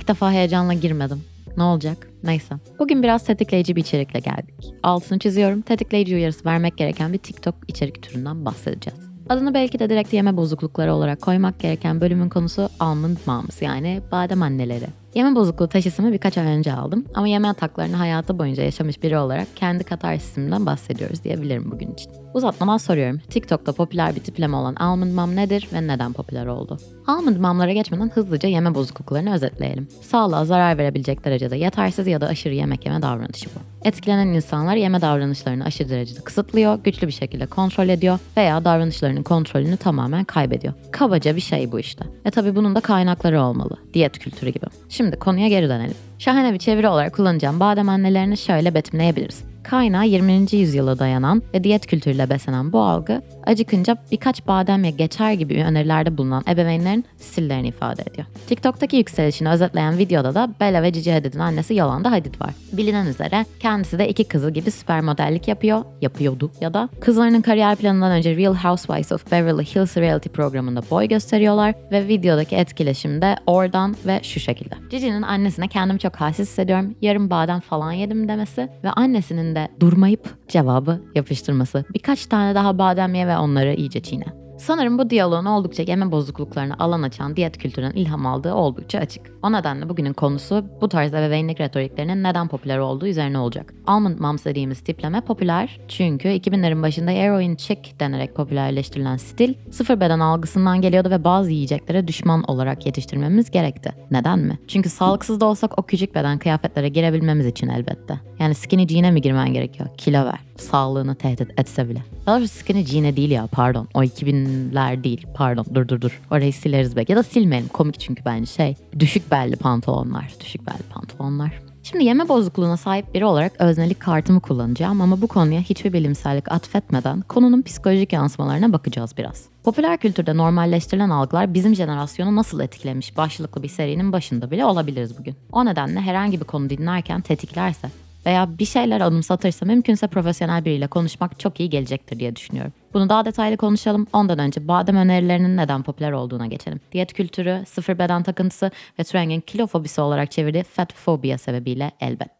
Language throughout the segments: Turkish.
İlk defa heyecanla girmedim. Ne olacak? Neyse. Bugün biraz tetikleyici bir içerikle geldik. Altını çiziyorum. Tetikleyici uyarısı vermek gereken bir TikTok içerik türünden bahsedeceğiz. Adını belki de direkt yeme bozuklukları olarak koymak gereken bölümün konusu almond moms yani badem anneleri. Yeme bozukluğu teşhisimi birkaç ay önce aldım ama yeme ataklarını hayatı boyunca yaşamış biri olarak kendi katarsisimden bahsediyoruz diyebilirim bugün için. Uzatmadan soruyorum. TikTok'ta popüler bir tipleme olan Almond Mom nedir ve neden popüler oldu? Almond Mom'lara geçmeden hızlıca yeme bozukluklarını özetleyelim. Sağlığa zarar verebilecek derecede yetersiz ya da aşırı yemek yeme davranışı bu. Etkilenen insanlar yeme davranışlarını aşırı derecede kısıtlıyor, güçlü bir şekilde kontrol ediyor veya davranışlarının kontrolünü tamamen kaybediyor. Kabaca bir şey bu işte. E tabi bunun da kaynakları olmalı. Diyet kültürü gibi. Şimdi konuya geri dönelim. Şahane bir çeviri olarak kullanacağım badem annelerini şöyle betimleyebiliriz. Kaynağı 20. yüzyıla dayanan ve diyet kültürüyle beslenen bu algı acıkınca birkaç bademle geçer gibi önerilerde bulunan ebeveynlerin stillerini ifade ediyor. TikTok'taki yükselişini özetleyen videoda da Bella ve Gigi Hadid'in annesi Yolanda Hadid var. Bilinen üzere kendisi de iki kızı gibi süper modellik yapıyor, yapıyordu ya da kızlarının kariyer planından önce Real Housewives of Beverly Hills reality programında boy gösteriyorlar ve videodaki etkileşim de oradan ve şu şekilde. Gigi'nin annesine kendimi çok halsiz hissediyorum, yarım badem falan yedim demesi ve annesinin de durmayıp cevabı yapıştırması. Birkaç tane daha badem ye ve onları iyice çiğne. Sanırım bu diyaloğun oldukça yeme bozukluklarına alan açan diyet kültüründen ilham aldığı oldukça açık. O nedenle bugünün konusu bu tarz ebeveynlik retoriklerinin neden popüler olduğu üzerine olacak. Almond Moms dediğimiz tipleme popüler çünkü 2000'lerin başında eroin chick denerek popülerleştirilen stil sıfır beden algısından geliyordu ve bazı yiyeceklere düşman olarak yetiştirmemiz gerekti. Neden mi? Çünkü sağlıksız da olsak o küçük beden kıyafetlere girebilmemiz için elbette. Yani skinny jean'e mi girmen gerekiyor? Kilo ver. Sağlığını tehdit etse bile. Daha doğrusu skinny jean'e değil ya pardon. O 2000'ler değil pardon dur dur dur. Orayı sileriz belki. Ya da silmeyelim komik çünkü bence şey. Düşük belli pantolonlar. Düşük belli pantolonlar. Şimdi yeme bozukluğuna sahip biri olarak öznelik kartımı kullanacağım ama bu konuya hiçbir bilimsellik atfetmeden konunun psikolojik yansımalarına bakacağız biraz. Popüler kültürde normalleştirilen algılar bizim jenerasyonu nasıl etkilemiş başlıklı bir serinin başında bile olabiliriz bugün. O nedenle herhangi bir konu dinlerken tetiklerse veya bir şeyler anımsatırsa mümkünse profesyonel biriyle konuşmak çok iyi gelecektir diye düşünüyorum. Bunu daha detaylı konuşalım. Ondan önce badem önerilerinin neden popüler olduğuna geçelim. Diyet kültürü, sıfır beden takıntısı ve Treng'in kilofobisi olarak çevirdiği fat phobia sebebiyle elbette.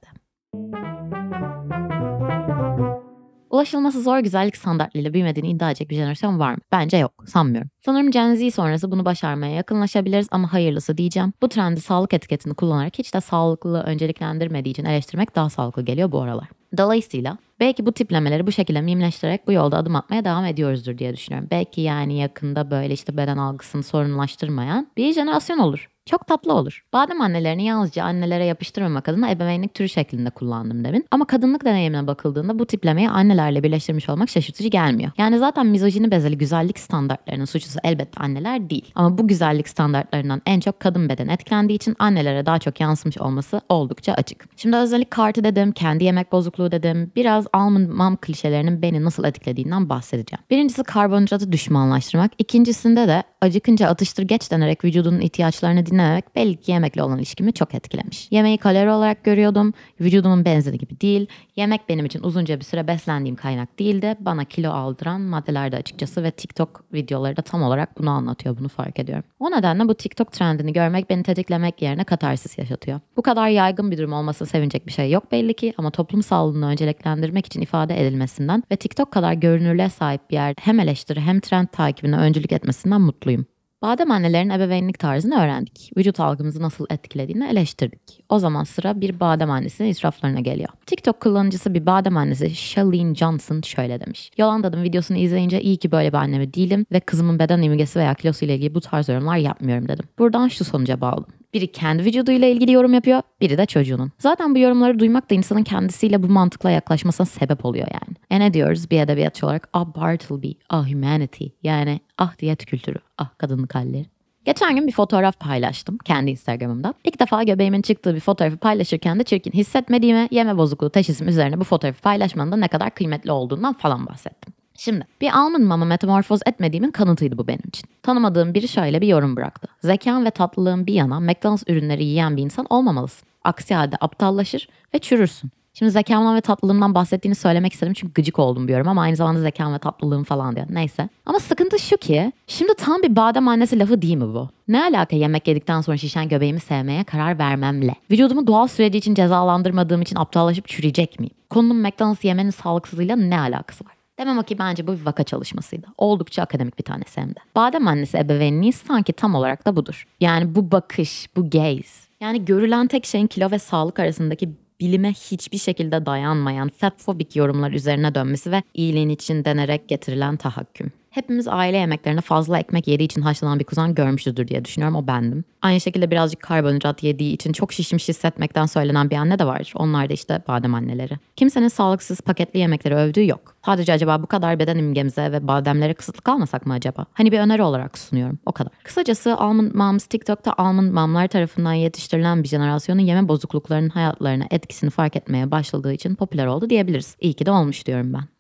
Ulaşılması zor güzellik standartlarıyla büyümediğini iddia edecek bir jenerasyon var mı? Bence yok. Sanmıyorum. Sanırım Gen Z sonrası bunu başarmaya yakınlaşabiliriz ama hayırlısı diyeceğim. Bu trendi sağlık etiketini kullanarak hiç de sağlıklı önceliklendirmediği için eleştirmek daha sağlıklı geliyor bu aralar. Dolayısıyla belki bu tiplemeleri bu şekilde mimleştirerek bu yolda adım atmaya devam ediyoruzdur diye düşünüyorum. Belki yani yakında böyle işte beden algısını sorunlaştırmayan bir jenerasyon olur. Çok tatlı olur. Badem annelerini yalnızca annelere yapıştırmamak adına ebeveynlik türü şeklinde kullandım demin. Ama kadınlık deneyimine bakıldığında bu tiplemeyi annelerle birleştirmiş olmak şaşırtıcı gelmiyor. Yani zaten mizojini bezeli güzellik standartlarının suçlusu elbette anneler değil. Ama bu güzellik standartlarından en çok kadın beden etkilendiği için annelere daha çok yansımış olması oldukça açık. Şimdi özellik kartı dedim, kendi yemek bozukluğu dedim. Biraz almond mom klişelerinin beni nasıl etkilediğinden bahsedeceğim. Birincisi karbonhidratı düşmanlaştırmak. İkincisinde de acıkınca atıştır geç denerek vücudunun ihtiyaçlarını dinlememek belli ki yemekle olan ilişkimi çok etkilemiş. Yemeği kalori olarak görüyordum. Vücudumun benzeri gibi değil. Yemek benim için uzunca bir süre beslendiğim kaynak değildi. Bana kilo aldıran maddelerde açıkçası ve TikTok videoları da tam olarak bunu anlatıyor. Bunu fark ediyorum. O nedenle bu TikTok trendini görmek beni tetiklemek yerine katarsis yaşatıyor. Bu kadar yaygın bir durum olmasına sevinecek bir şey yok belli ki ama toplum sağlığını önceliklendirmek için ifade edilmesinden ve TikTok kadar görünürlüğe sahip bir yerde hem eleştiri hem trend takibine öncülük etmesinden mutluyum. Badem annelerin ebeveynlik tarzını öğrendik. Vücut algımızı nasıl etkilediğini eleştirdik. O zaman sıra bir badem annesinin israflarına geliyor. TikTok kullanıcısı bir badem annesi Shalene Johnson şöyle demiş. Yolanda'nın videosunu izleyince iyi ki böyle bir annemi değilim ve kızımın beden imgesi veya kilosu ile ilgili bu tarz yorumlar yapmıyorum dedim. Buradan şu sonuca bağladım. Biri kendi vücuduyla ilgili yorum yapıyor, biri de çocuğunun. Zaten bu yorumları duymak da insanın kendisiyle bu mantıkla yaklaşmasına sebep oluyor yani. E ne diyoruz bir edebiyatçı olarak? Ah Bartleby, ah humanity. Yani ah diyet kültürü, ah kadınlık halleri. Geçen gün bir fotoğraf paylaştım kendi Instagram'ımda. İlk defa göbeğimin çıktığı bir fotoğrafı paylaşırken de çirkin hissetmediğimi, yeme bozukluğu teşhisim üzerine bu fotoğrafı paylaşmanın da ne kadar kıymetli olduğundan falan bahsettim. Şimdi bir almond mama metamorfoz etmediğimin kanıtıydı bu benim için. Tanımadığım biri şöyle bir yorum bıraktı. Zekan ve tatlılığın bir yana McDonald's ürünleri yiyen bir insan olmamalısın. Aksi halde aptallaşır ve çürürsün. Şimdi zekamdan ve tatlılığımdan bahsettiğini söylemek istedim çünkü gıcık oldum diyorum ama aynı zamanda zekam ve tatlılığım falan diyor. Neyse. Ama sıkıntı şu ki şimdi tam bir badem annesi lafı değil mi bu? Ne alaka yemek yedikten sonra şişen göbeğimi sevmeye karar vermemle? Vücudumu doğal süreci için cezalandırmadığım için aptallaşıp çürüyecek miyim? Konunun McDonald's yemenin sağlıksızlığıyla ne alakası var? Demem o ki bence bu bir vaka çalışmasıydı. Oldukça akademik bir tanesi hem de. Badem annesi ebeveynliği sanki tam olarak da budur. Yani bu bakış, bu gaze. Yani görülen tek şeyin kilo ve sağlık arasındaki bilime hiçbir şekilde dayanmayan fetfobik yorumlar üzerine dönmesi ve iyiliğin için denerek getirilen tahakküm. Hepimiz aile yemeklerine fazla ekmek yediği için haşlanan bir kuzen görmüşüzdür diye düşünüyorum. O bendim. Aynı şekilde birazcık karbonhidrat yediği için çok şişmiş hissetmekten söylenen bir anne de var. Onlar da işte badem anneleri. Kimsenin sağlıksız paketli yemekleri övdüğü yok. Sadece acaba bu kadar beden imgemize ve bademlere kısıtlı kalmasak mı acaba? Hani bir öneri olarak sunuyorum. O kadar. Kısacası Almond Moms TikTok'ta Almond Mom'lar tarafından yetiştirilen bir jenerasyonun yeme bozukluklarının hayatlarına etkisini fark etmeye başladığı için popüler oldu diyebiliriz. İyi ki de olmuş diyorum ben.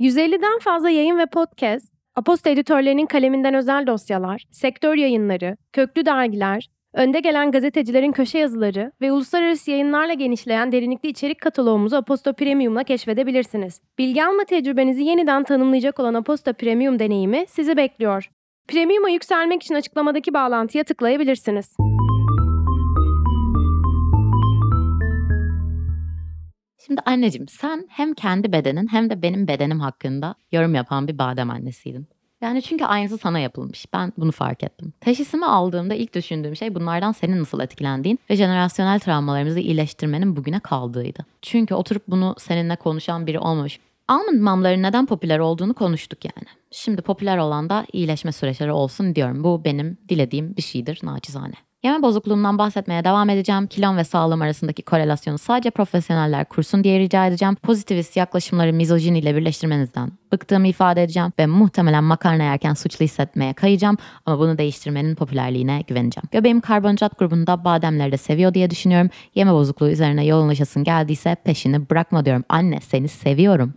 150'den fazla yayın ve podcast, Aposta editörlerinin kaleminden özel dosyalar, sektör yayınları, köklü dergiler, önde gelen gazetecilerin köşe yazıları ve uluslararası yayınlarla genişleyen derinlikli içerik kataloğumuzu Aposta Premium'la keşfedebilirsiniz. Bilgi alma tecrübenizi yeniden tanımlayacak olan Aposta Premium deneyimi sizi bekliyor. Premium'a yükselmek için açıklamadaki bağlantıya tıklayabilirsiniz. Şimdi anneciğim sen hem kendi bedenin hem de benim bedenim hakkında yorum yapan bir badem annesiydin. Yani çünkü aynısı sana yapılmış. Ben bunu fark ettim. Teşhisimi aldığımda ilk düşündüğüm şey bunlardan senin nasıl etkilendiğin ve jenerasyonel travmalarımızı iyileştirmenin bugüne kaldığıydı. Çünkü oturup bunu seninle konuşan biri olmuş. Almond mamların neden popüler olduğunu konuştuk yani. Şimdi popüler olan da iyileşme süreçleri olsun diyorum. Bu benim dilediğim bir şeydir naçizane. Yeme bozukluğumdan bahsetmeye devam edeceğim. Kilom ve sağlığım arasındaki korelasyonu sadece profesyoneller kursun diye rica edeceğim. Pozitivist yaklaşımları mizojin ile birleştirmenizden bıktığımı ifade edeceğim ve muhtemelen makarna yerken suçlu hissetmeye kayacağım ama bunu değiştirmenin popülerliğine güveneceğim. Göbeğim karbonhidrat grubunda bademleri de seviyor diye düşünüyorum. Yeme bozukluğu üzerine yoğunlaşasın geldiyse peşini bırakma diyorum. Anne seni seviyorum.